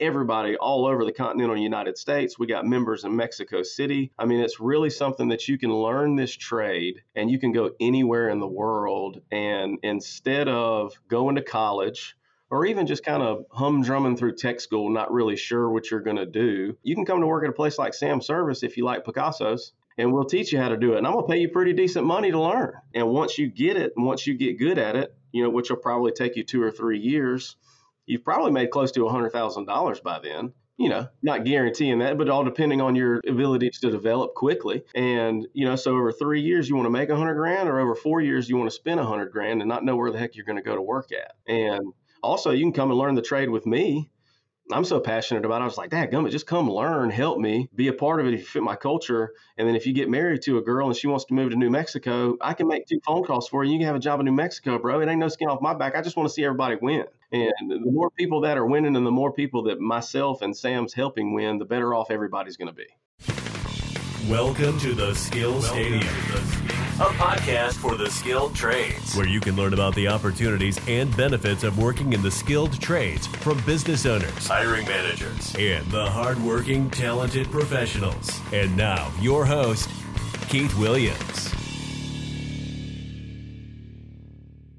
everybody all over the continental United States. We got members in Mexico City. I mean, it's really something that you can learn this trade and you can go anywhere in the world. And instead of going to college, or even just kind of humdrumming through tech school, not really sure what you're going to do, you can come to work at a place like Sam Service if you like Picasso's and we'll teach you how to do it. And I'm to pay you pretty decent money to learn. And once you get it, and once you get good at it, you know, which will probably take you two or three years, you've probably made close to $100,000 by then. You know, not guaranteeing that, but all depending on your ability to develop quickly. And, you know, so over three years, you want to make a hundred grand, or over four years, you want to spend a hundred grand and not know where the heck you're going to go to work at. And also, you can come and learn the trade with me I'm so passionate about it. I was like, Dad, gummit, just come learn, help me, be a part of it if you fit my culture. And then if you get married to a girl and she wants to move to New Mexico, I can make two phone calls for you. You can have a job in New Mexico, bro. It ain't no skin off my back. I just want to see everybody win. And the more people that are winning and the more people that myself and Sam's helping win, the better off everybody's going to be. Welcome to the Skill Stadium a podcast for the skilled trades, where you can learn about the opportunities and benefits of working in the skilled trades from business owners, hiring managers, and the hardworking, talented professionals. And now, your host, Keith Williams.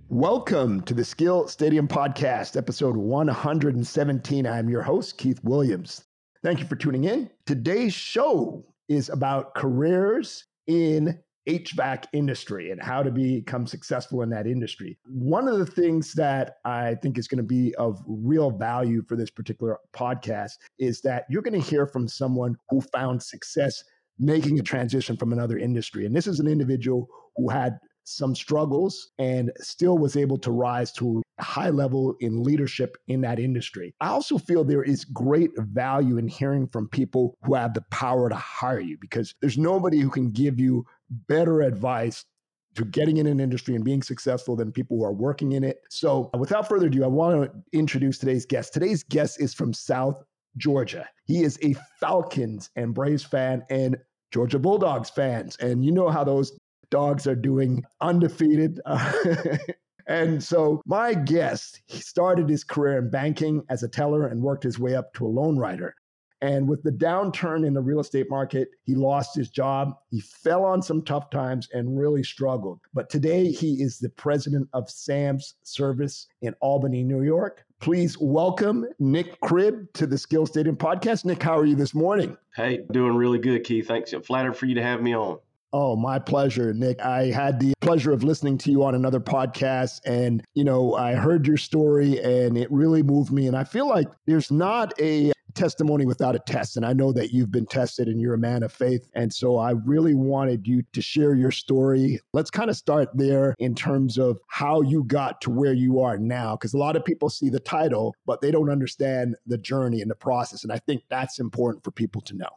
Welcome to the Skill Stadium Podcast, episode 117. I'm your host, Keith Williams. Thank you for tuning in. Today's show is about careers in HVAC industry and how to become successful in that industry. One of the things that I think is going to be of real value for this particular podcast is that you're going to hear from someone who found success making a transition from another industry. And this is an individual who had some struggles and still was able to rise to a high level in leadership in that industry. I also feel there is great value in hearing from people who have the power to hire you because there's nobody who can give you better advice to getting in an industry and being successful than people who are working in it. So, without further ado, I want to introduce today's guest. Today's guest is from South Georgia. He is a Falcons and Braves fan and Georgia Bulldogs fans. And you know how those dogs are doing undefeated. and so, my guest, he started his career in banking as a teller and worked his way up to a loan writer. And with the downturn in the real estate market, he lost his job. He fell on some tough times and really struggled. But today, he is the president of Sam's Service in Albany, New York. Please welcome Nick Cribb to the Skill Stadium podcast. Nick, how are you this morning? Hey, doing really good, Keith. Thanks. I'm flattered for you to have me on. Oh, my pleasure, Nick. I had the pleasure of listening to you on another podcast and, you know, I heard your story and it really moved me and I feel like there's not a testimony without a test. And I know that you've been tested and you're a man of faith. And so I really wanted you to share your story. Let's kind of start there in terms of how you got to where you are now. Because a lot of people see the title, but they don't understand the journey and the process. And I think that's important for people to know.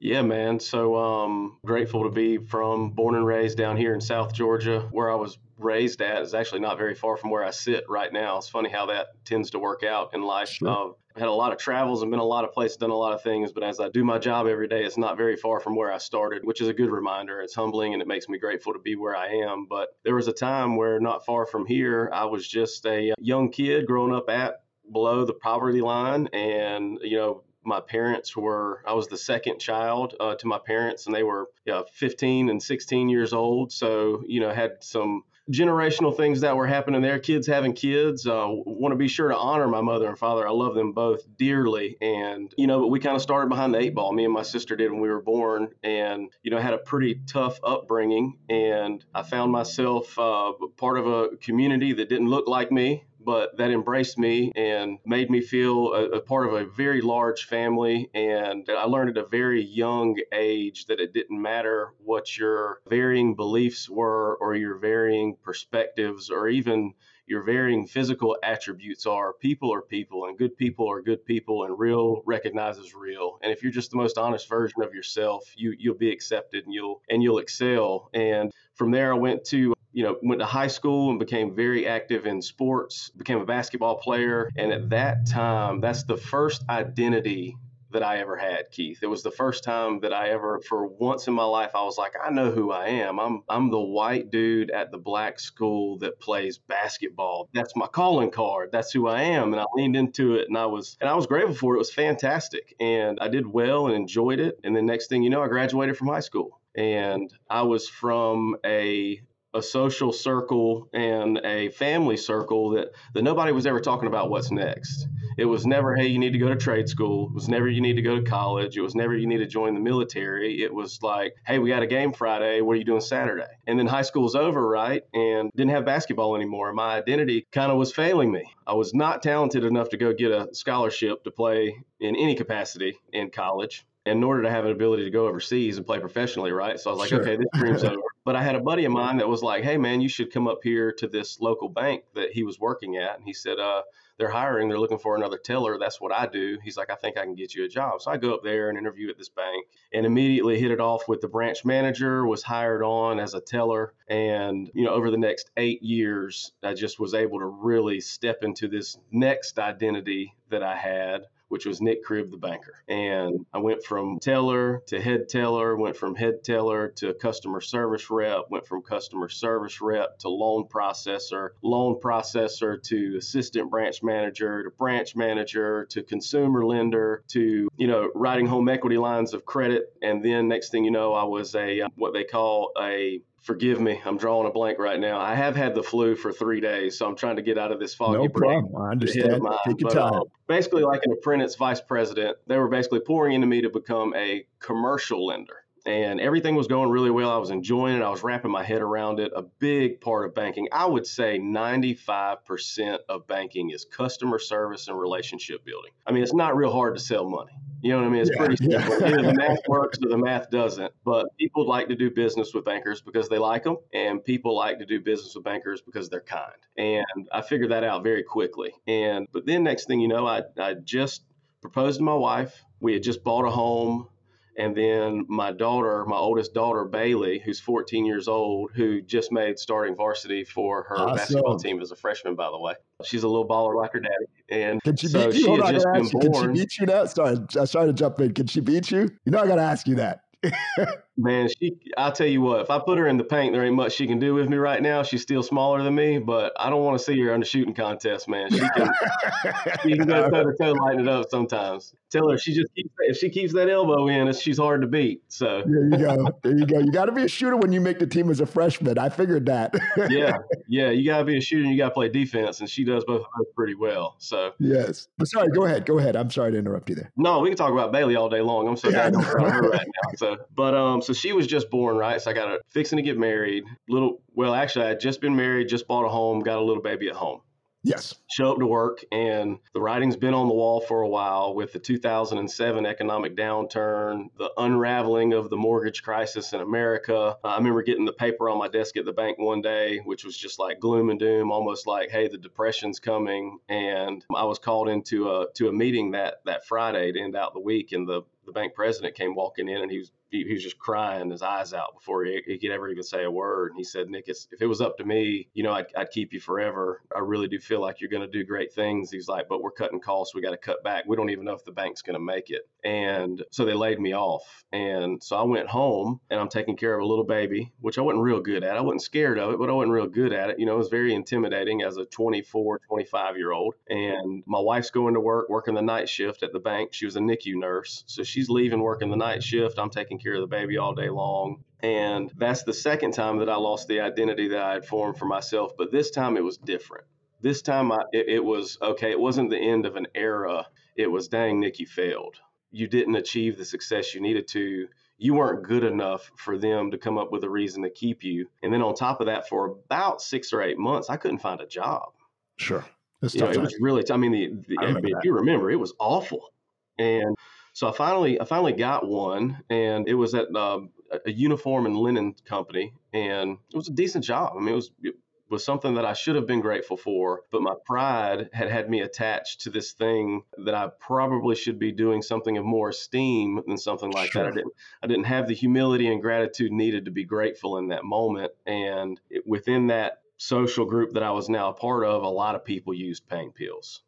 Yeah, man. So um grateful to be from born and raised down here in South Georgia, where I was raised at is actually not very far from where I sit right now. It's funny how that tends to work out in life. Sure. Uh, had a lot of travels and been a lot of places, done a lot of things, but as I do my job every day, it's not very far from where I started, which is a good reminder. It's humbling and it makes me grateful to be where I am. But there was a time where not far from here, I was just a young kid growing up at below the poverty line and, you know, my parents were i was the second child uh, to my parents and they were you know, 15 and 16 years old so you know had some generational things that were happening there, kids having kids. Uh, want to be sure to honor my mother and father. I love them both dearly. And, you know, but we kind of started behind the eight ball. Me and my sister did when we were born and, you know, had a pretty tough upbringing. And I found myself uh, part of a community that didn't look like me but that embraced me and made me feel a, a, part of a very large family. And I learned at a very young age that it didn't matter what your varying beliefs were or your varying perspectives or even your varying physical attributes are. People are people, and good people are good people, and real recognizes real. And if you're just the most honest version of yourself, you you'll be accepted and you'll and you'll excel. And from there, I went to you know, went to high school and became very active in sports, became a basketball player. And at that time, that's the first identity that I ever had, Keith. It was the first time that I ever, for once in my life, I was like, I know who I am. I'm I'm the white dude at the black school that plays basketball. That's my calling card. That's who I am. And I leaned into it, and I was and I was grateful for it. It was fantastic, and I did well and enjoyed it. And then next thing you know, I graduated from high school and I was from a a social circle and a family circle that, that nobody was ever talking about what's next. It was never, hey, you need to go to trade school. It was never, you need to go to college. It was never, you need to join the military. It was like, hey, we got a game Friday. What are you doing Saturday? And then high school's over, right? And didn't have basketball anymore. My identity kind of was failing me. I was not talented enough to go get a scholarship to play in any capacity in college in order to have an ability to go overseas and play professionally, right? So I was like, sure. okay, this dream's over. But I had a buddy of mine that was like, hey, man, you should come up here to this local bank that he was working at. And he said, uh, they're hiring, they're looking for another teller. That's what I do. He's like, I think I can get you a job. So I go up there and interview at this bank and immediately hit it off with the branch manager, was hired on as a teller. And, you know, over the next eight years, I just was able to really step into this next identity that I had which was Nick Cribb, the banker. And I went from teller to head teller, went from head teller to customer service rep, went from customer service rep to loan processor, loan processor to assistant branch manager to branch manager to consumer lender to, you know, writing home equity lines of credit. And then next thing you know, I was a uh, what they call a forgive me, I'm drawing a blank right now. I have had the flu for three days, so I'm trying to get out of this foggy no problem. I understand. Take your time. Uh, basically, like an apprentice vice president, they were basically pouring into me to become a commercial lender and everything was going really well. I was enjoying it. I was wrapping my head around it. A big part of banking, I would say 95% of banking is customer service and relationship building. I mean, it's not real hard to sell money. You know what I mean? It's yeah, pretty simple. Yeah. Either the math works or the math doesn't. But people like to do business with bankers because they like them, and people like to do business with bankers because they're kind. And I figured that out very quickly. And but then next thing you know, I I just proposed to my wife. We had just bought a home and then my daughter, my oldest daughter, Bailey, who's 14 years old, who just made starting varsity for her awesome. basketball team as a freshman, by the way. She's a little baller like her daddy. And can she so beat you? Hold on, just been born. Can she beat you now? Sorry, I trying to jump in. Can she beat you? You know, I got to ask you that. Man, she I'll tell you what, if I put her in the paint, there ain't much she can do with me right now. She's still smaller than me, but I don't want to see her in the shooting contest, man. She can she can go toe to toe lighten it up sometimes. Tell her she just keeps if she keeps that elbow in, she's hard to beat. So there you go. There you go. You gotta be a shooter when you make the team as a freshman. I figured that. yeah. Yeah. You gotta be a shooter and you gotta play defense, and she does both of those pretty well. So Yes. But sorry, go ahead. Go ahead. I'm sorry to interrupt you there. No, we can talk about Bailey all day long. I'm so yeah, glad her right now. So but um so she was just born, right? So I got her fixing to get married. Little, well, actually, I had just been married, just bought a home, got a little baby at home. Yes. Show up to work, and the writing's been on the wall for a while with the 2007 economic downturn, the unraveling of the mortgage crisis in America. I remember getting the paper on my desk at the bank one day, which was just like gloom and doom, almost like, "Hey, the depression's coming." And I was called into a to a meeting that that Friday to end out the week, and the the bank president came walking in, and he was he, he was just crying his eyes out before he, he, could ever even say a word. And he said, Nick, if it was up to me, you know, I'd, I'd keep you forever. I really do feel like you're going to do great things. He's like, but we're cutting costs. We got to cut back. We don't even know if the bank's going to make it. And so they laid me off. And so I went home and I'm taking care of a little baby, which I wasn't real good at. I wasn't scared of it, but I wasn't real good at it. You know, it was very intimidating as a 24, 25 year old. And my wife's going to work, working the night shift at the bank. She was a NICU nurse. So she's leaving working the night shift. I'm taking care of the baby all day long. And that's the second time that I lost the identity that I had formed for myself. But this time it was different. This time I, it, it was okay, it wasn't the end of an era. It was, dang, Nick, you failed. You didn't achieve the success you needed to. You weren't good enough for them to come up with a reason to keep you. And then on top of that, for about six or eight months, I couldn't find a job. Sure. You know, it was really, I mean, the, the I if you remember, it was awful. And so I finally I finally got one, and it was at uh, a uniform and linen company, and it was a decent job. I mean, it was it was something that I should have been grateful for, but my pride had had me attached to this thing that I probably should be doing something of more esteem than something like sure. that. I didn't I didn't have the humility and gratitude needed to be grateful in that moment, and it, within that social group that I was now a part of, a lot of people used pain pills.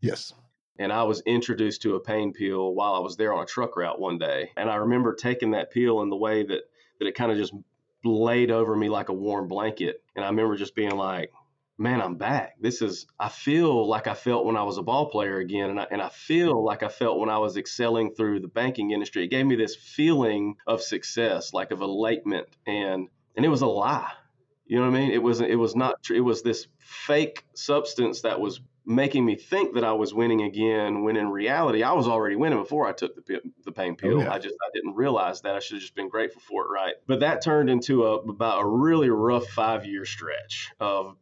Yes And I was introduced to a pain pill while I was there on a truck route one day. And I remember taking that pill in the way that, that it kind of just laid over me like a warm blanket. And I remember just being like, man, I'm back. This is, I feel like I felt when I was a ball player again. And I, and I feel like I felt when I was excelling through the banking industry. It gave me this feeling of success, like of elatement. And, and it was a lie. You know what I mean? It was, it was not, it was this fake substance that was making me think that I was winning again when in reality I was already winning before I took the the pain oh, pill. Oh, yeah. I just I didn't realize that I should have just been grateful for it, right? But that turned into a about a really rough 5-year stretch of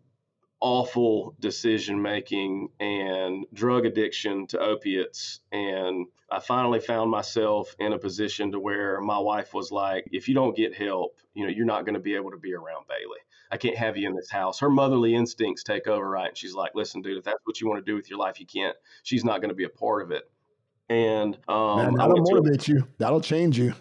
awful decision making and drug addiction to opiates and I finally found myself in a position to where my wife was like if you don't get help you know you're not going to be able to be around Bailey I can't have you in this house. Her motherly instincts take over right? And she's like listen dude if that's what you want to do with your life you can't. She's not going to be a part of it. And um Man, that'll motivate you. That'll change you.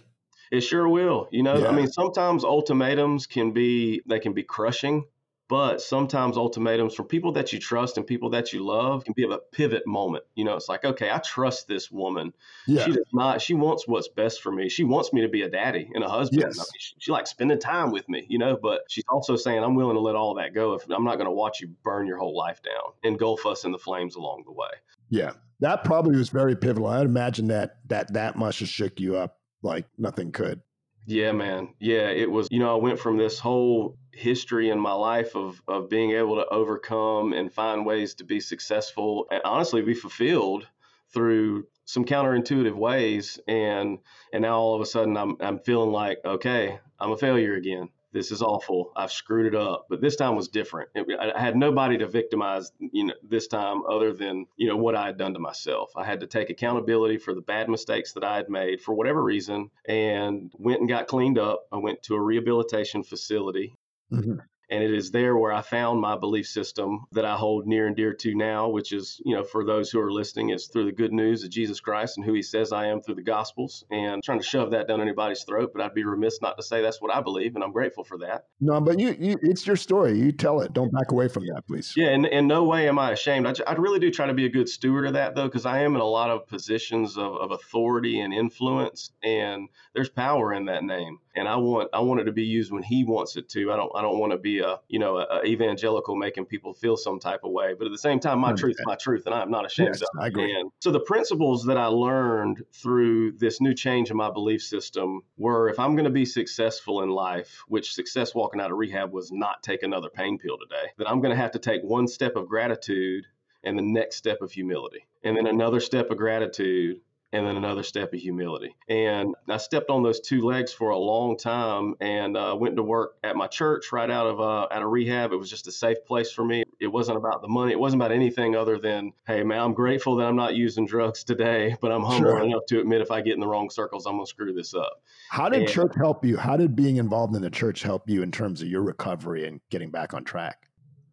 It sure will you know? Yeah. I mean sometimes ultimatums can be they can be crushing but sometimes ultimatums from people that you trust and people that you love can be a pivot moment. You know, it's like, okay, I trust this woman. Yeah. She does not, she wants what's best for me. She wants me to be a daddy and a husband. Yes. I mean, she, she, likes spending time with me, you know, but she's also saying, I'm willing to let all that go if I'm not going to watch you burn your whole life down, engulf us in the flames along the way. Yeah. That probably was very pivotal. I'd imagine that that that must have shook you up like nothing could. Yeah, man. Yeah, it was, you know, I went from this whole history in my life of of being able to overcome and find ways to be successful and honestly be fulfilled through some counterintuitive ways and and now all of a sudden I'm I'm feeling like okay, I'm a failure again this is awful. I've screwed it up. But this time was different. It, I had nobody to victimize, you know, this time other than, you know, what I had done to myself. I had to take accountability for the bad mistakes that I had made for whatever reason and went and got cleaned up. I went to a rehabilitation facility. Mm-hmm. And it is there where I found my belief system that I hold near and dear to now, which is, you know, for those who are listening, it's through the good news of Jesus Christ and who he says I am through the Gospels. And I'm trying to shove that down anybody's throat, but I'd be remiss not to say that's what I believe, and I'm grateful for that. No, but you, you it's your story. You tell it. Don't back away from that, please. Yeah, and in no way am I ashamed. I, I really do try to be a good steward of that, though, because I am in a lot of positions of, of authority and influence, and there's power in that name. And I want I want it to be used when he wants it to. I don't I don't want to be a you know a, a, evangelical making people feel some type of way but at the same time my truth is my truth and i'm not ashamed yes, of it I agree. and so the principles that i learned through this new change in my belief system were if i'm going to be successful in life which success walking out of rehab was not take another pain pill today that i'm going to have to take one step of gratitude and the next step of humility and then another step of gratitude and then another step of humility. And I stepped on those two legs for a long time and uh, went to work at my church right out of uh, out of rehab. It was just a safe place for me. It wasn't about the money. It wasn't about anything other than, hey man, I'm grateful that I'm not using drugs today, but I'm humble sure. enough to admit if I get in the wrong circles, I'm gonna screw this up. How did and, church help you? How did being involved in the church help you in terms of your recovery and getting back on track?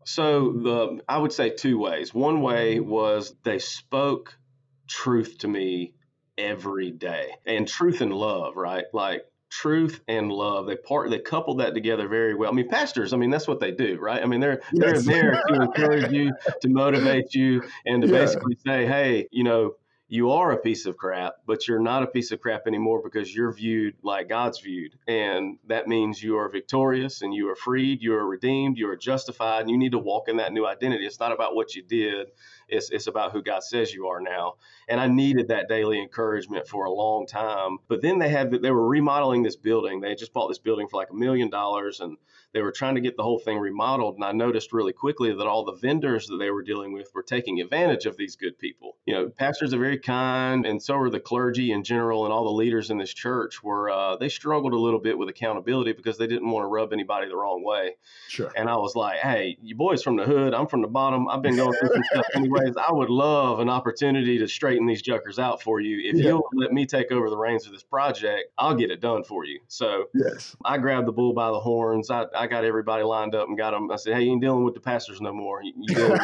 So the I would say two ways. One way was they spoke truth to me every day. And truth and love, right? Like truth and love they part they couple that together very well i mean pastors i mean that's what they do right i mean they're they're there to encourage you to motivate you and to yeah. basically say hey you know you are a piece of crap, but you're not a piece of crap anymore because you're viewed like God's viewed. And that means you are victorious and you are freed, you are redeemed, you are justified, and you need to walk in that new identity. It's not about what you did, it's, it's about who God says you are now. And I needed that daily encouragement for a long time. But then they had they were remodeling this building. They just bought this building for like a million dollars and they were trying to get the whole thing remodeled. And I noticed really quickly that all the vendors that they were dealing with were taking advantage of these good people. You know, pastors are very kind, and so are the clergy in general, and all the leaders in this church were uh, they struggled a little bit with accountability because they didn't want to rub anybody the wrong way. Sure. And I was like, hey, you boys from the hood, I'm from the bottom. I've been going through some stuff I would love an opportunity to straighten these juckers out for you. If yeah. you'll let me take over the reins of this project, I'll get it done for you. So yes, I grabbed the bull by the horns. I, I got everybody lined up and got them. I said, hey, you ain't dealing with the pastors no more. You, you, with,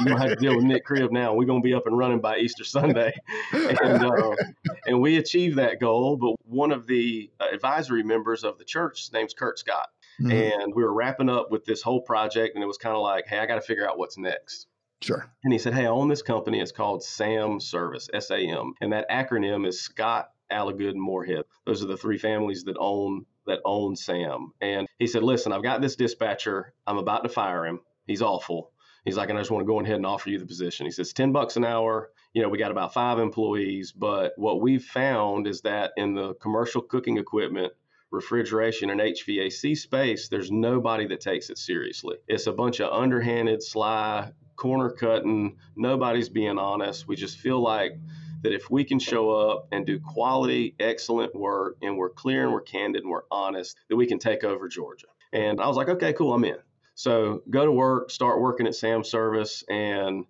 you don't have to deal with Nick Cribb now. We're going to be up and running by Easter Sunday. And, uh, and we achieved that goal. But one of the advisory members of the church, his name's Kurt Scott. Mm-hmm. And we were wrapping up with this whole project, and it was kind of like, hey, I got to figure out what's next. Sure. And he said, Hey, I own this company. It's called SAM Service, S A M. And that acronym is Scott, Alligood, and Moorhead. Those are the three families that own that own SAM. And he said, Listen, I've got this dispatcher. I'm about to fire him. He's awful. He's like, and I just want to go ahead and offer you the position. He says, 10 bucks an hour. You know, we got about five employees. But what we've found is that in the commercial cooking equipment, refrigeration and HVAC space, there's nobody that takes it seriously. It's a bunch of underhanded, sly, corner cutting. Nobody's being honest. We just feel like that if we can show up and do quality, excellent work, and we're clear and we're candid and we're honest, that we can take over Georgia. And I was like, okay, cool, I'm in. So go to work, start working at Sam Service, and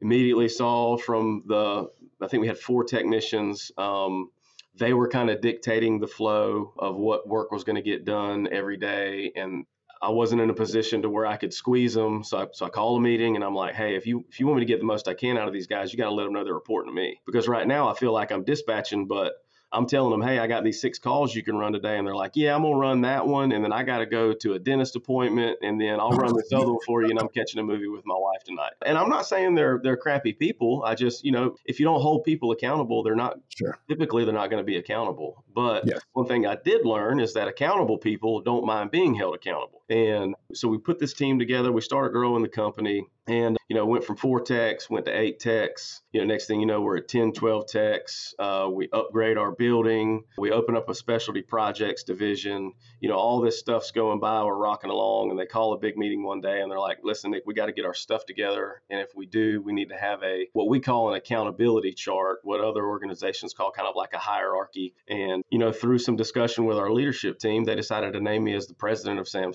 immediately saw from the, I think we had four technicians. Um, they were kind of dictating the flow of what work was going to get done every day. And I wasn't in a position to where I could squeeze them. So I, so I called a meeting and I'm like, hey, if you if you want me to get the most I can out of these guys, you got to let them know they're reporting to me. Because right now I feel like I'm dispatching, but I'm telling them, hey, I got these six calls you can run today. And they're like, yeah, I'm going to run that one. And then I got to go to a dentist appointment. And then I'll run this other one for you. And I'm catching a movie with my wife tonight. And I'm not saying they're, they're crappy people. I just, you know, if you don't hold people accountable, they're not, sure. typically, they're not going to be accountable. But one thing I did learn is that accountable people don't mind being held accountable. And so we put this team together. We started growing the company and you know went from four techs went to eight techs. You know next thing you know we're at 10 12 techs. Uh, we upgrade our building we open up a specialty projects division. You know all this stuff's going by we're rocking along and they call a big meeting one day and they're like listen nick we got to get our stuff together and if we do we need to have a what we call an accountability chart what other organizations call kind of like a hierarchy. And you know through some discussion with our leadership team they decided to name me as the president of sam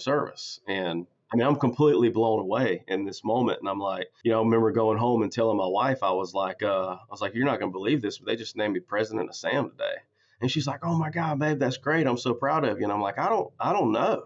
and I mean, I'm completely blown away in this moment. And I'm like, you know, I remember going home and telling my wife, I was like, uh, I was like, you're not going to believe this, but they just named me president of SAM today. And she's like, oh my God, babe, that's great. I'm so proud of you. And I'm like, I don't, I don't know.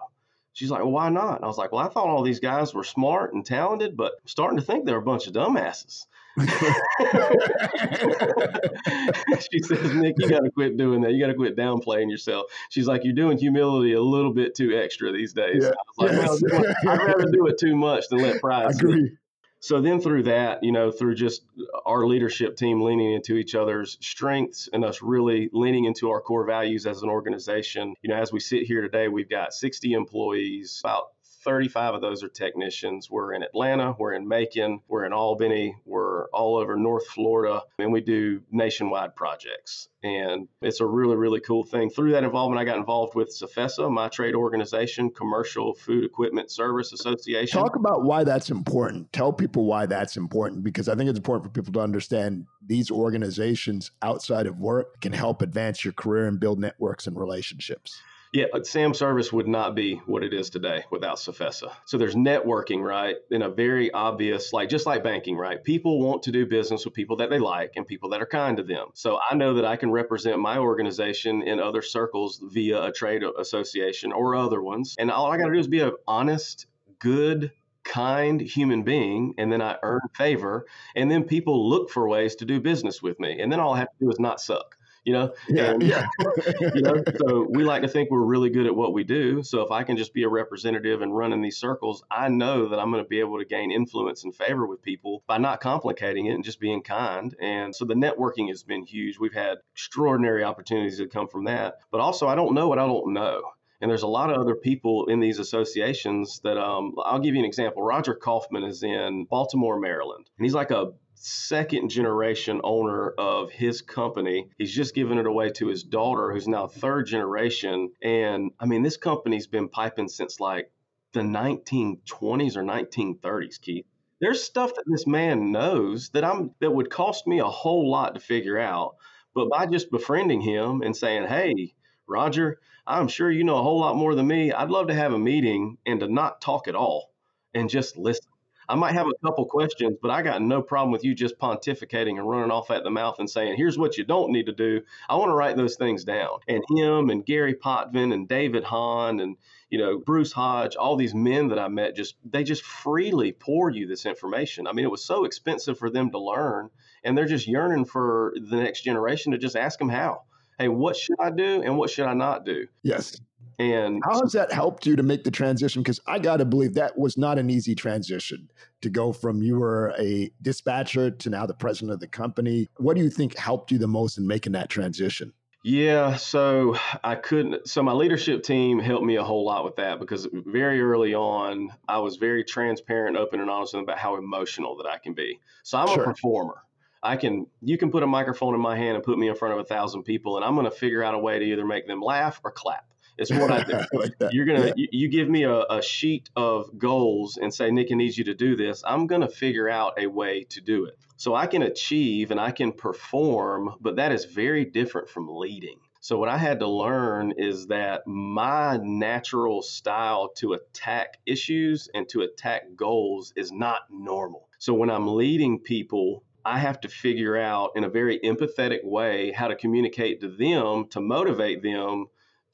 She's like, well, why not? And I was like, well, I thought all these guys were smart and talented, but I'm starting to think they're a bunch of dumbasses. she says, Nick, you got to quit doing that. You got to quit downplaying yourself. She's like, you're doing humility a little bit too extra these days. Yeah. I was like, yes. I'd rather do it too much than let pride. I agree. So then through that, you know, through just our leadership team leaning into each other's strengths and us really leaning into our core values as an organization, you know, as we sit here today, we've got 60 employees, about 35 of those are technicians. We're in Atlanta, we're in Macon, we're in Albany, we're all over North Florida, and we do nationwide projects. And it's a really, really cool thing. Through that involvement, I got involved with CFESA, my trade organization, Commercial Food Equipment Service Association. Talk about why that's important. Tell people why that's important because I think it's important for people to understand these organizations outside of work can help advance your career and build networks and relationships. Yeah, SAM service would not be what it is today without CFESA. So there's networking, right? In a very obvious, like just like banking, right? People want to do business with people that they like and people that are kind to them. So I know that I can represent my organization in other circles via a trade association or other ones. And all I got to do is be an honest, good, kind human being and then I earn favor and then people look for ways to do business with me and then all I have to do is not suck you know? Yeah. And, yeah. you know, so we like to think we're really good at what we do. So if I can just be a representative and run in these circles, I know that I'm going to be able to gain influence and favor with people by not complicating it and just being kind. And so the networking has been huge. We've had extraordinary opportunities that come from that. But also, I don't know what I don't know. And there's a lot of other people in these associations that um, I'll give you an example. Roger Kaufman is in Baltimore, Maryland, and he's like a second generation owner of his company. He's just given it away to his daughter, who's now third generation. And I mean, this company's been piping since like the 1920s or 1930s, Keith. There's stuff that this man knows that I'm that would cost me a whole lot to figure out. But by just befriending him and saying, "Hey, Roger, I'm sure you know a whole lot more than me. I'd love to have a meeting and to not talk at all and just listen." I might have a couple questions, but I got no problem with you just pontificating and running off at the mouth and saying, here's what you don't need to do. I want to write those things down. And him and Gary Potvin and David Hahn and, you know, Bruce Hodge, all these men that I met, just they just freely pour you this information. I mean, it was so expensive for them to learn, and they're just yearning for the next generation to just ask them how. Hey, what should I do and what should I not do? Yes. And how has that helped you to make the transition? Because I got to believe that was not an easy transition to go from you were a dispatcher to now the president of the company. What do you think helped you the most in making that transition? Yeah, so I couldn't. So my leadership team helped me a whole lot with that because very early on, I was very transparent, open, and honest about how emotional that I can be. So I'm sure. a performer. I can, you can put a microphone in my hand and put me in front of a thousand people, and I'm going to figure out a way to either make them laugh or clap. It's what I do. like You're gonna, yeah. you, you, give me a, a sheet of goals and say, Nick, I need you to do this. I'm gonna figure out a way to do it. So I can achieve and I can perform, but that is very different from leading. So, what I had to learn is that my natural style to attack issues and to attack goals is not normal. So, when I'm leading people, I have to figure out in a very empathetic way how to communicate to them to motivate them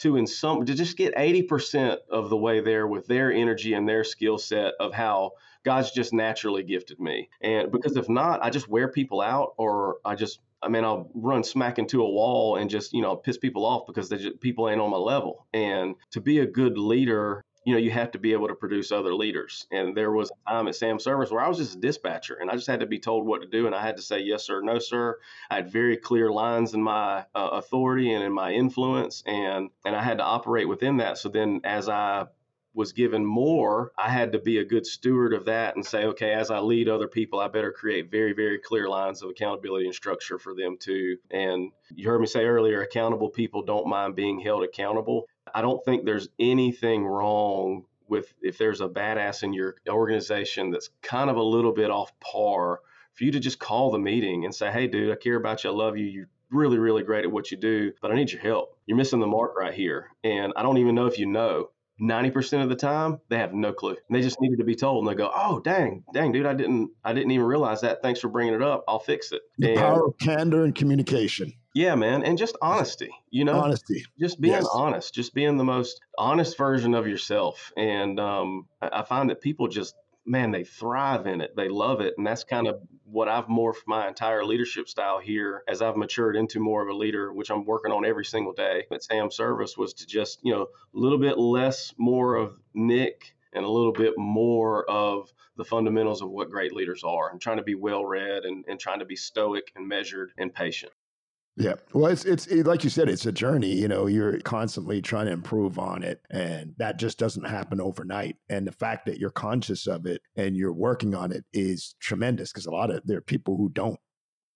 to in some to just get 80% of the way there with their energy and their skill set of how God's just naturally gifted me. And because if not, I just wear people out or I just I mean, I'll run smack into a wall and just, you know, piss people off because they just, people ain't on my level. And to be a good leader, you know, you have to be able to produce other leaders. And there was a time at Sam Service where I was just a dispatcher and I just had to be told what to do. And I had to say, yes, sir, no, sir. I had very clear lines in my uh, authority and in my influence. And, and I had to operate within that. So then as I was given more, I had to be a good steward of that and say, okay, as I lead other people, I better create very, very clear lines of accountability and structure for them too. And you heard me say earlier, accountable people don't mind being held accountable. I don't think there's anything wrong with if there's a badass in your organization that's kind of a little bit off par for you to just call the meeting and say, hey, dude, I care about you. I love you. You're really, really great at what you do, but I need your help. You're missing the mark right here. And I don't even know if you know. 90% of the time they have no clue and they just needed to be told and they go oh dang dang dude i didn't i didn't even realize that thanks for bringing it up i'll fix it the and, power of candor and communication yeah man and just honesty you know honesty just being yes. honest just being the most honest version of yourself and um, i find that people just man, they thrive in it. They love it. And that's kind of what I've morphed my entire leadership style here as I've matured into more of a leader, which I'm working on every single day at Sam Service was to just, you know, a little bit less more of Nick and a little bit more of the fundamentals of what great leaders are and trying to be well read and, and trying to be stoic and measured and patient. Yeah. Well, it's, it's it, like you said, it's a journey. You know, you're constantly trying to improve on it. And that just doesn't happen overnight. And the fact that you're conscious of it and you're working on it is tremendous because a lot of there are people who don't,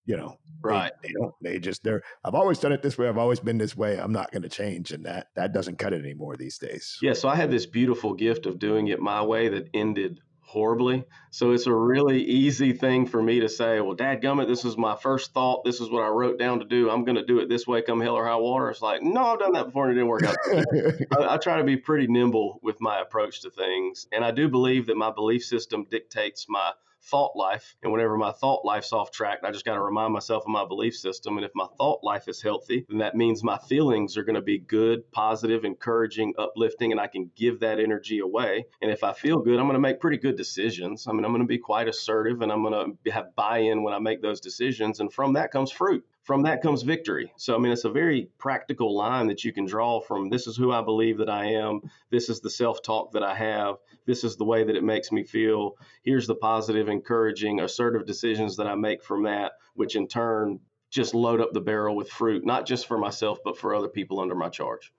you know, right. They, they, don't, they just, they're, I've always done it this way. I've always been this way. I'm not going to change. And that, that doesn't cut it anymore these days. Yeah. So I had this beautiful gift of doing it my way that ended horribly. So it's a really easy thing for me to say, well, Dad gummit, this is my first thought. This is what I wrote down to do. I'm going to do it this way, come hell or high water. It's like, no, I've done that before and it didn't work out. I, I try to be pretty nimble with my approach to things. And I do believe that my belief system dictates my thought life. And whenever my thought life's off track, I just got to remind myself of my belief system. And if my thought life is healthy, then that means my feelings are going to be good, positive, encouraging, uplifting, and I can give that energy away. And if I feel good, I'm going to make pretty good decisions. I mean, I'm going to be quite assertive and I'm going to have buy in when I make those decisions. And from that comes fruit from that comes victory. So, I mean, it's a very practical line that you can draw from this is who I believe that I am. This is the self talk that I have. This is the way that it makes me feel. Here's the positive, encouraging, assertive decisions that I make from that, which in turn just load up the barrel with fruit, not just for myself, but for other people under my charge.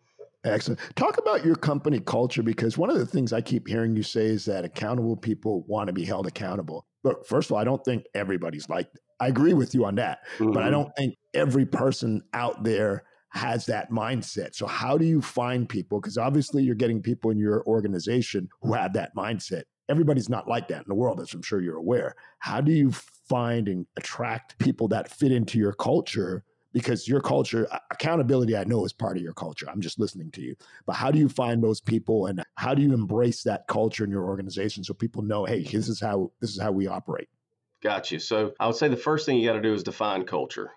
Excellent. Talk about your company culture because one of the things I keep hearing you say is that accountable people want to be held accountable. Look, first of all, I don't think everybody's like I agree with you on that. Mm-hmm. But I mm-hmm. don't think every person out there has that mindset. So, how do you find people? Because obviously, you're getting people in your organization who have that mindset. Everybody's not like that in the world, as I'm sure you're aware. How do you find and attract people that fit into your culture? Because your culture, accountability, I know is part of your culture. I'm just listening to you. But how do you find those people and how do you embrace that culture in your organization so people know, hey, this is how this is how we operate? Got you. So I would say the first thing you got to do is define culture.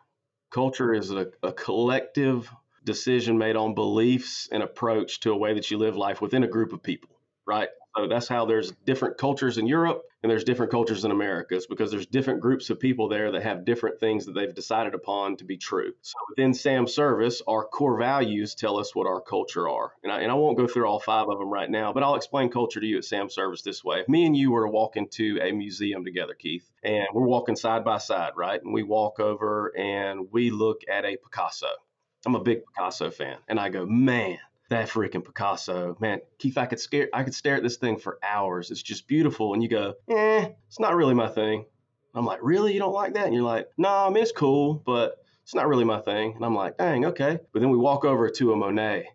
Culture is a, a collective decision made on beliefs and approach to a way that you live life within a group of people, right? So that's how there's different cultures in Europe and there's different cultures in America. It's because there's different groups of people there that have different things that they've decided upon to be true. So within Sam Service, our core values tell us what our culture are. And I, and I won't go through all five of them right now, but I'll explain culture to you at Sam Service this way. If me and you were to walk into a museum together, Keith, and we're walking side by side, right? And we walk over and we look at a Picasso. I'm a big Picasso fan. And I go, man, that freaking Picasso, man, Keith, I could stare, I could stare at this thing for hours. It's just beautiful. And you go, eh, it's not really my thing. I'm like, really? You don't like that? And you're like, no, nah, I mean, it's cool, but it's not really my thing. And I'm like, dang, okay. But then we walk over to a Monet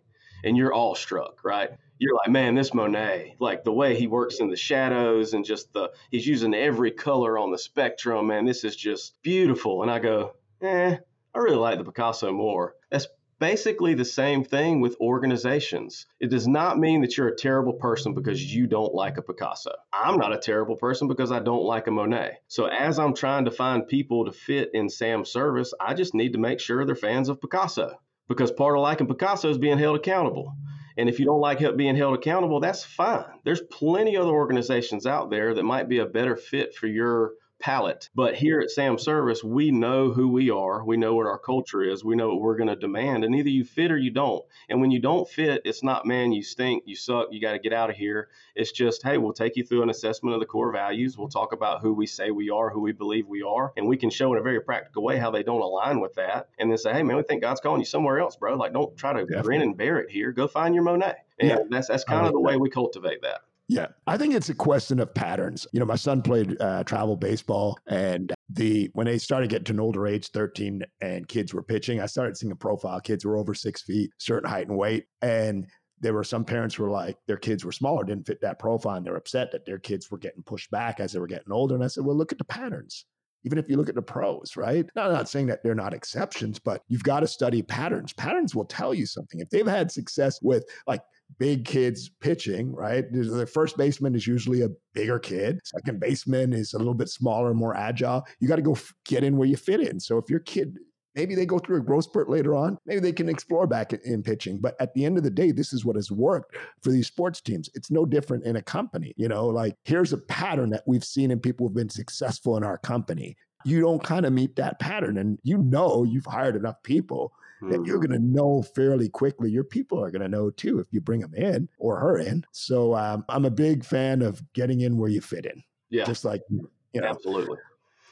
and you're all struck, right? You're like, man, this Monet, like the way he works in the shadows and just the, he's using every color on the spectrum, man, this is just beautiful. And I go, eh, I really like the Picasso more. That's basically the same thing with organizations. It does not mean that you're a terrible person because you don't like a Picasso. I'm not a terrible person because I don't like a Monet. So as I'm trying to find people to fit in Sam's service, I just need to make sure they're fans of Picasso because part of liking Picasso is being held accountable. And if you don't like being held accountable, that's fine. There's plenty other organizations out there that might be a better fit for your palette. But here at Sam Service, we know who we are. We know what our culture is. We know what we're going to demand. And either you fit or you don't. And when you don't fit, it's not, man, you stink, you suck, you got to get out of here. It's just, hey, we'll take you through an assessment of the core values. We'll talk about who we say we are, who we believe we are. And we can show in a very practical way how they don't align with that. And then say, hey, man, we think God's calling you somewhere else, bro. Like, don't try to Definitely. grin and bear it here. Go find your Monet. And yeah. that's, that's kind of the way we cultivate that. Yeah, I think it's a question of patterns. You know, my son played uh, travel baseball, and the when they started getting to an older age, thirteen, and kids were pitching, I started seeing a profile. Kids were over six feet, certain height and weight, and there were some parents who were like their kids were smaller, didn't fit that profile, and they're upset that their kids were getting pushed back as they were getting older. And I said, well, look at the patterns even if you look at the pros, right? Now, I'm not saying that they're not exceptions, but you've got to study patterns. Patterns will tell you something. If they've had success with like big kids pitching, right? The first baseman is usually a bigger kid. Second baseman is a little bit smaller, more agile. You got to go f- get in where you fit in. So if your kid maybe they go through a growth spurt later on. Maybe they can explore back in pitching. But at the end of the day, this is what has worked for these sports teams. It's no different in a company. You know, like here's a pattern that we've seen in people who've been successful in our company. You don't kind of meet that pattern. And you know you've hired enough people mm-hmm. you're going to know fairly quickly. Your people are going to know too if you bring them in or her in. So um, I'm a big fan of getting in where you fit in. Yeah. Just like, you know. Absolutely.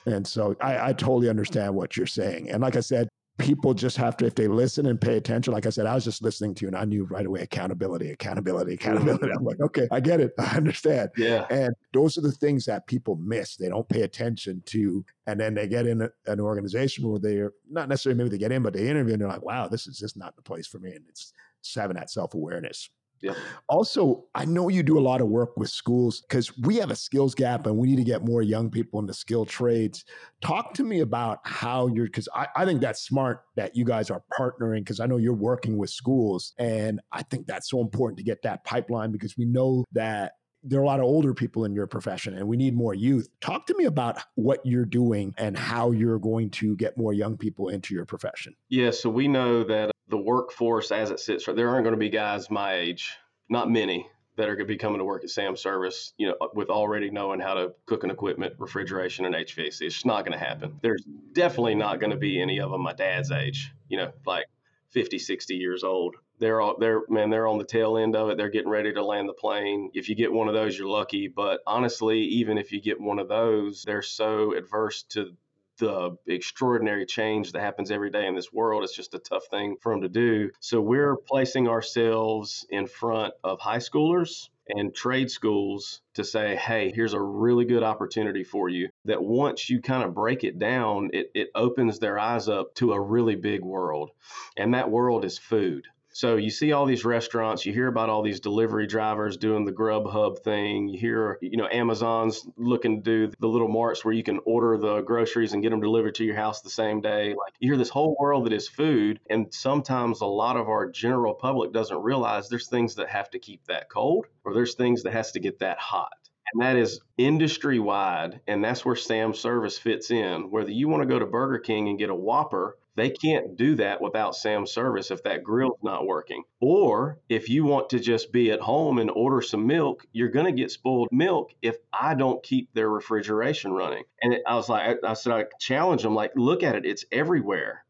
And so I, I totally understand what you're saying. And like I said, people just have to, if they listen and pay attention, like I said, I was just listening to you and I knew right away accountability, accountability, mm-hmm. accountability. I'm like, okay, I get it. I understand. Yeah. And those are the things that people miss. They don't pay attention to. And then they get in a, an organization where they're not necessarily maybe they get in, but they interview and they're like, wow, this is just not the place for me. And it's, it's having that self awareness. Also, I know you do a lot of work with schools because we have a skills gap and we need to get more young people into skill trades. Talk to me about how you're, because I, I think that's smart that you guys are partnering because I know you're working with schools. And I think that's so important to get that pipeline because we know that there are a lot of older people in your profession and we need more youth. Talk to me about what you're doing and how you're going to get more young people into your profession. Yeah, so we know that the workforce as it sits, there aren't going to be guys my age, not many, that are going to be coming to work at Sam Service, you know, with already knowing how to cook an equipment, refrigeration, and HVAC. It's not going to happen. There's definitely not going to be any of them my dad's age, you know, like 50, 60 years old. They're all they're man, they're on the tail end of it. They're getting ready to land the plane. If you get one of those, you're lucky. But honestly, even if you get one of those, they're so adverse to the extraordinary change that happens every day in this world. It's just a tough thing for them to do. So we're placing ourselves in front of high schoolers and trade schools to say, hey, here's a really good opportunity for you. That once you kind of break it down, it, it opens their eyes up to a really big world. And that world is food. So you see all these restaurants, you hear about all these delivery drivers doing the Grubhub thing. You hear, you know, Amazon's looking to do the little marts where you can order the groceries and get them delivered to your house the same day. Like you hear this whole world that is food, and sometimes a lot of our general public doesn't realize there's things that have to keep that cold, or there's things that has to get that hot and that is industry wide and that's where sam's service fits in whether you want to go to burger king and get a whopper They can't do that without Sam's service if that grill's not working. Or if you want to just be at home and order some milk, you're going to get spoiled milk if I don't keep their refrigeration running. And I was like, I, I said, I challenge them, like, look at it, it's everywhere.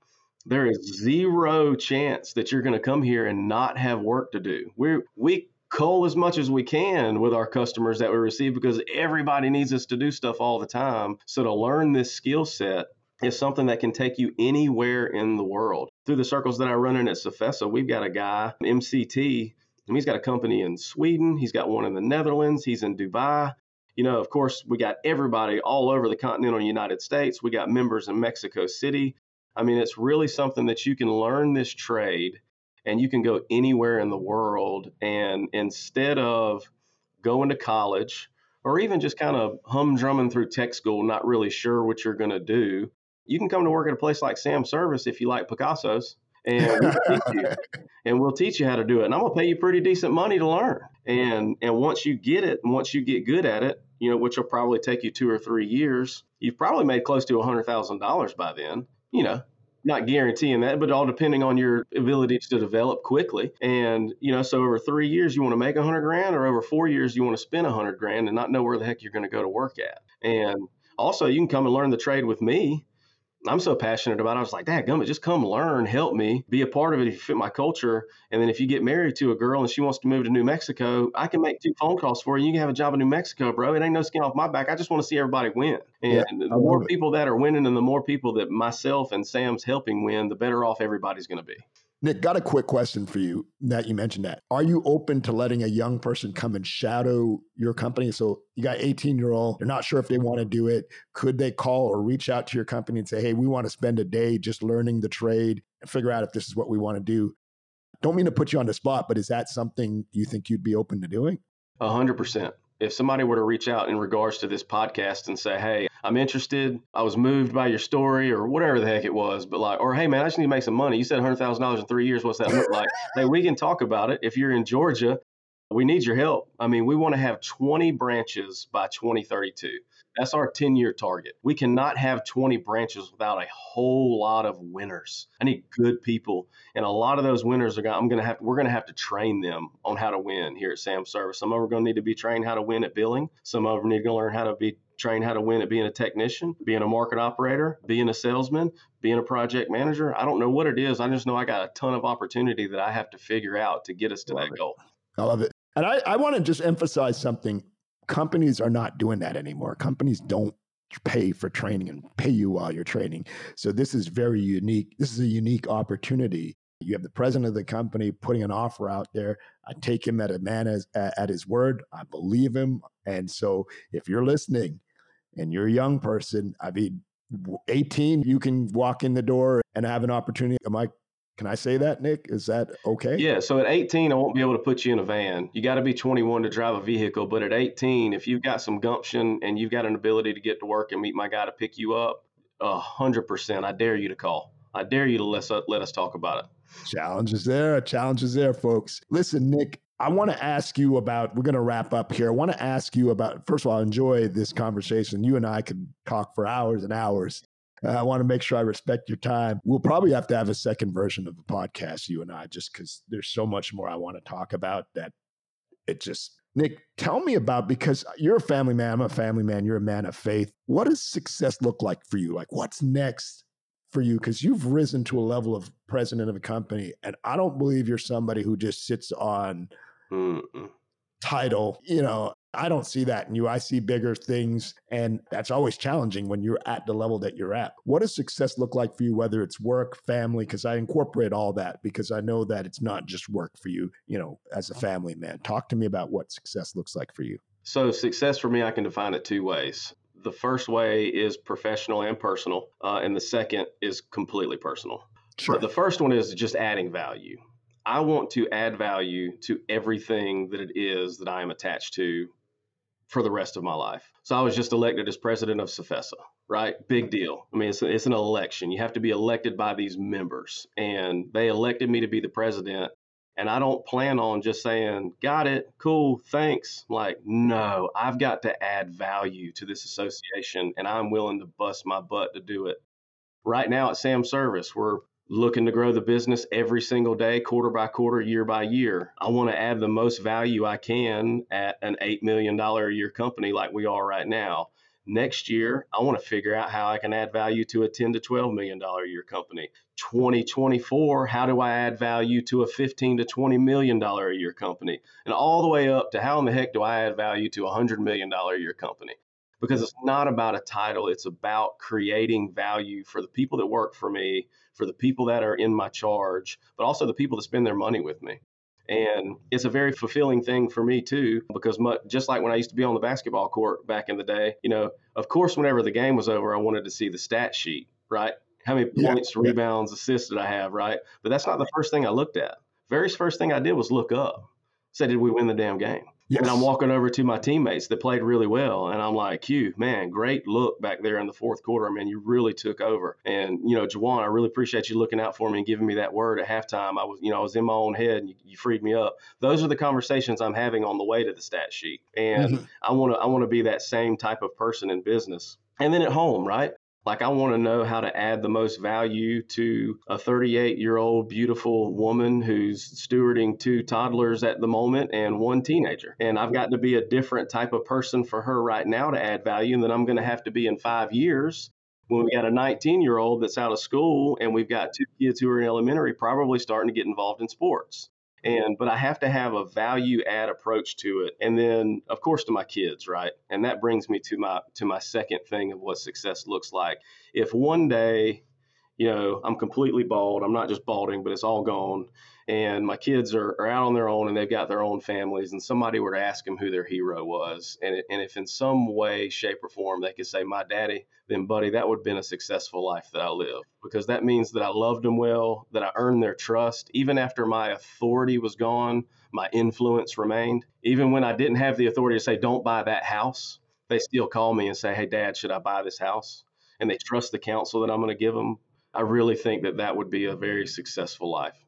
There is zero chance that you're going to come here and not have work to do. We we cull as much as we can with our customers that we receive because everybody needs us to do stuff all the time. So to learn this skill set is something that can take you anywhere in the world. Through the circles that I run in at CFESA, we've got a guy, MCT, and he's got a company in Sweden, he's got one in the Netherlands, he's in Dubai. You know, of course, we got everybody all over the continental United States. We got members in Mexico City. I mean, it's really something that you can learn this trade and you can go anywhere in the world. And instead of going to college or even just kind of humdrumming through tech school, not really sure what you're going to do, you can come to work at a place like Sam Service if you like Picasso's. And we'll teach you, and we'll teach you how to do it. And I'm gonna pay you pretty decent money to learn. And and once you get it, and once you get good at it, you know, which will probably take you two or three years, you've probably made close to a hundred thousand dollars by then. You know, not guaranteeing that, but all depending on your ability to develop quickly. And, you know, so over three years, you want to make a hundred grand or over four years, you want to spend a hundred grand and not know where the heck you're going to go to work at. And also you can come and learn the trade with me I'm so passionate about it. I was like, Dad, gummit, just come learn, help me, be a part of it if you fit my culture. And then if you get married to a girl and she wants to move to New Mexico, I can make two phone calls for you. You can have a job in New Mexico, bro. It ain't no skin off my back. I just want to see everybody win. And yeah, the more it. people that are winning and the more people that myself and Sam's helping win, the better off everybody's going to be. Nick, got a quick question for you that you mentioned that. Are you open to letting a young person come and shadow your company? So you got 18 year old, they're not sure if they want to do it. Could they call or reach out to your company and say, hey, we want to spend a day just learning the trade and figure out if this is what we want to do? Don't mean to put you on the spot, but is that something you think you'd be open to doing? A hundred percent if somebody were to reach out in regards to this podcast and say, Hey, I'm interested, I was moved by your story or whatever the heck it was, but like, or Hey, man, I just need to make some money. You said $100,000 in three years. What's that look like? hey, we can talk about it. If you're in Georgia, we need your help. I mean, we want to have 20 branches by 2032. That's our 10 year target. We cannot have 20 branches without a whole lot of winners. I need good people. And a lot of those winners are going I'm going to have we're going to have to train them on how to win here at Sam Service. Some of them are going to need to be trained how to win at billing. Some of them need to learn how to be trained how to win at being a technician, being a market operator, being a salesman, being a project manager. I don't know what it is. I just know I got a ton of opportunity that I have to figure out to get us to love that it. goal. I love it. And I, I want to just emphasize something companies are not doing that anymore. Companies don't pay for training and pay you while you're training. So this is very unique. This is a unique opportunity. You have the president of the company putting an offer out there. I take him at a man as, at his word. I believe him. And so if you're listening and you're a young person, I mean, 18, you can walk in the door and have an opportunity. I can I say that, Nick? Is that okay? Yeah. So at 18, I won't be able to put you in a van. You got to be 21 to drive a vehicle. But at 18, if you've got some gumption and you've got an ability to get to work and meet my guy to pick you up, a hundred percent, I dare you to call. I dare you to let us, let us talk about it. Challenge is there. Challenge is there, folks. Listen, Nick, I want to ask you about, we're going to wrap up here. I want to ask you about, first of all, I enjoy this conversation. You and I could talk for hours and hours. I want to make sure I respect your time. We'll probably have to have a second version of the podcast, you and I, just because there's so much more I want to talk about that it just. Nick, tell me about because you're a family man. I'm a family man. You're a man of faith. What does success look like for you? Like, what's next for you? Because you've risen to a level of president of a company, and I don't believe you're somebody who just sits on Mm-mm. title. You know, I don't see that in you. I see bigger things. And that's always challenging when you're at the level that you're at. What does success look like for you, whether it's work, family? Because I incorporate all that because I know that it's not just work for you, you know, as a family man. Talk to me about what success looks like for you. So, success for me, I can define it two ways. The first way is professional and personal, uh, and the second is completely personal. Sure. But the first one is just adding value. I want to add value to everything that it is that I am attached to for the rest of my life. So I was just elected as president of CFESA, right? Big deal. I mean, it's, it's an election. You have to be elected by these members, and they elected me to be the president. And I don't plan on just saying, got it, cool, thanks. Like, no, I've got to add value to this association, and I'm willing to bust my butt to do it. right now at Sam Service, we're looking to grow the business every single day, quarter by quarter, year by year. I want to add the most value I can at an $8 million a year company like we are right now. Next year, I want to figure out how I can add value to a 10 to 12 million dollar a year company. 2024, how do I add value to a 15 to 20 million dollar a year company? And all the way up to how in the heck do I add value to a 100 million dollar a year company? Because it's not about a title, it's about creating value for the people that work for me, for the people that are in my charge, but also the people that spend their money with me. And it's a very fulfilling thing for me too, because much, just like when I used to be on the basketball court back in the day, you know, of course, whenever the game was over, I wanted to see the stat sheet, right? How many yeah, points, yeah. rebounds, assists did I have, right? But that's not the first thing I looked at. Very first thing I did was look up. Say, did we win the damn game? Yes. And I'm walking over to my teammates that played really well. And I'm like, Q, man, great look back there in the fourth quarter. Man, you really took over. And, you know, Juwan, I really appreciate you looking out for me and giving me that word at halftime. I was, you know, I was in my own head and you, you freed me up. Those are the conversations I'm having on the way to the stat sheet. And mm-hmm. I want to, I want to be that same type of person in business. And then at home, right? Like, I want to know how to add the most value to a 38 year old beautiful woman who's stewarding two toddlers at the moment and one teenager. And I've got to be a different type of person for her right now to add value and then I'm going to have to be in five years when we got a 19 year old that's out of school and we've got two kids who are in elementary probably starting to get involved in sports and but i have to have a value add approach to it. And then of course to my kids right? And that brings me to my to my second thing of what success looks like. If one day you know i'm completely bald i'm not just balding but it's all gone and my kids are, are out on their own and they've got their own families and somebody were to ask them who their hero was and, it, and if in some way shape or form they could say my daddy then buddy that would have been a successful life that i lived because that means that i loved them well that i earned their trust. Even after my authority was gone my influence remained. Even when i didn't have the authority to say don't buy that house they still call me and say hey dad should i buy this house? And they trust the counsel that i'm going to give them i really think that that would be a very successful life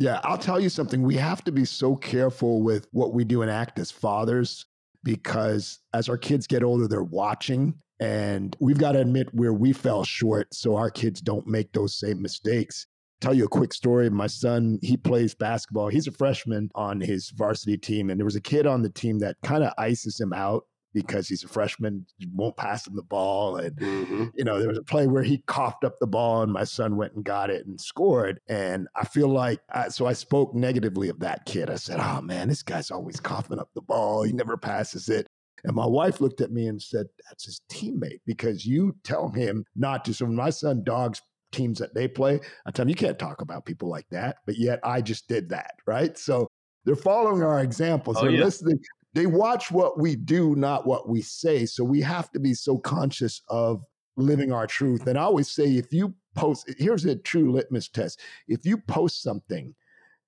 yeah, I'll tell you something. We have to be so careful with what we do and act as fathers because as our kids get older, they're watching. And we've got to admit where we fell short so our kids don't make those same mistakes. Tell you a quick story. My son, he plays basketball. He's a freshman on his varsity team. And there was a kid on the team that kind of ices him out because he's a freshman, won't pass him the ball. And, mm-hmm. you know, there was a play where he coughed up the ball and my son went and got it and scored. And I feel like, I, so I spoke negatively of that kid. I said, oh man, this guy's always coughing up the ball. He never passes it. And my wife looked at me and said, that's his teammate because you tell him not to. So when my son dogs teams that they play, I tell him, you can't talk about people like that. But yet I just did that, right? So they're following our examples. Oh, they're yeah. listening they watch what we do, not what we say. So we have to be so conscious of living our truth. And I always say, if you post, here's a true litmus test. If you post something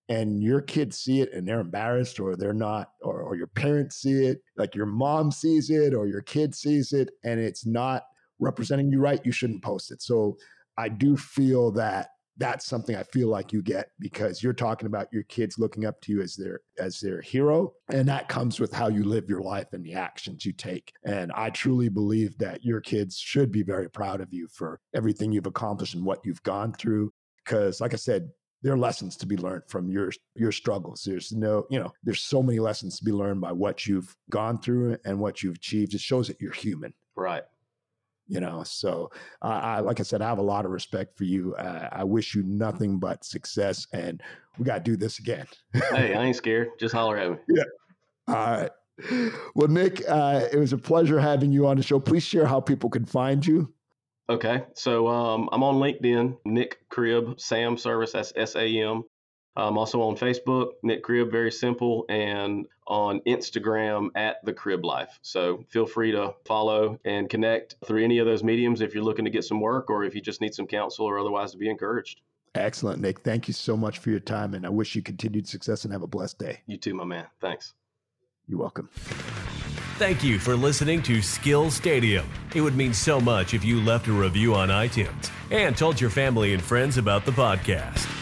and your kids see it and they're embarrassed or they're not, or, or your parents see it, like your mom sees it or your kid sees it, and it's not representing you right, you shouldn't post it. So I do feel that that's something I feel like you get because you're talking about your kids looking up to you as their as their hero and that comes with how you live your life and the actions you take. And I truly believe that your kids should be very proud of you for everything you've accomplished and what you've gone through because like I said there are lessons to be learned from your your struggles. There's no you know there's so many lessons to be learned by what you've gone through and what you've achieved. It shows that you're human. Right you know so uh, I, like i said i have a lot of respect for you uh, i wish you nothing but success and we got to do this again. Hey i ain't scared just holler at me. Yeah all right well nick uh, it was a pleasure having you on the show please share how people can find you. Okay so um, i'm on linkedin nick cribb sam service that's s-a-m I'm also on Facebook, Nick Cribb, very simple, and on Instagram at the Crib Life. So feel free to follow and connect through any of those mediums if you're looking to get some work or if you just need some counsel or otherwise to be encouraged. Excellent, Nick. Thank you so much for your time, and I wish you continued success and have a blessed day. You too, my man. Thanks. You're welcome. Thank you for listening to Skill Stadium. It would mean so much if you left a review on iTunes and told your family and friends about the podcast.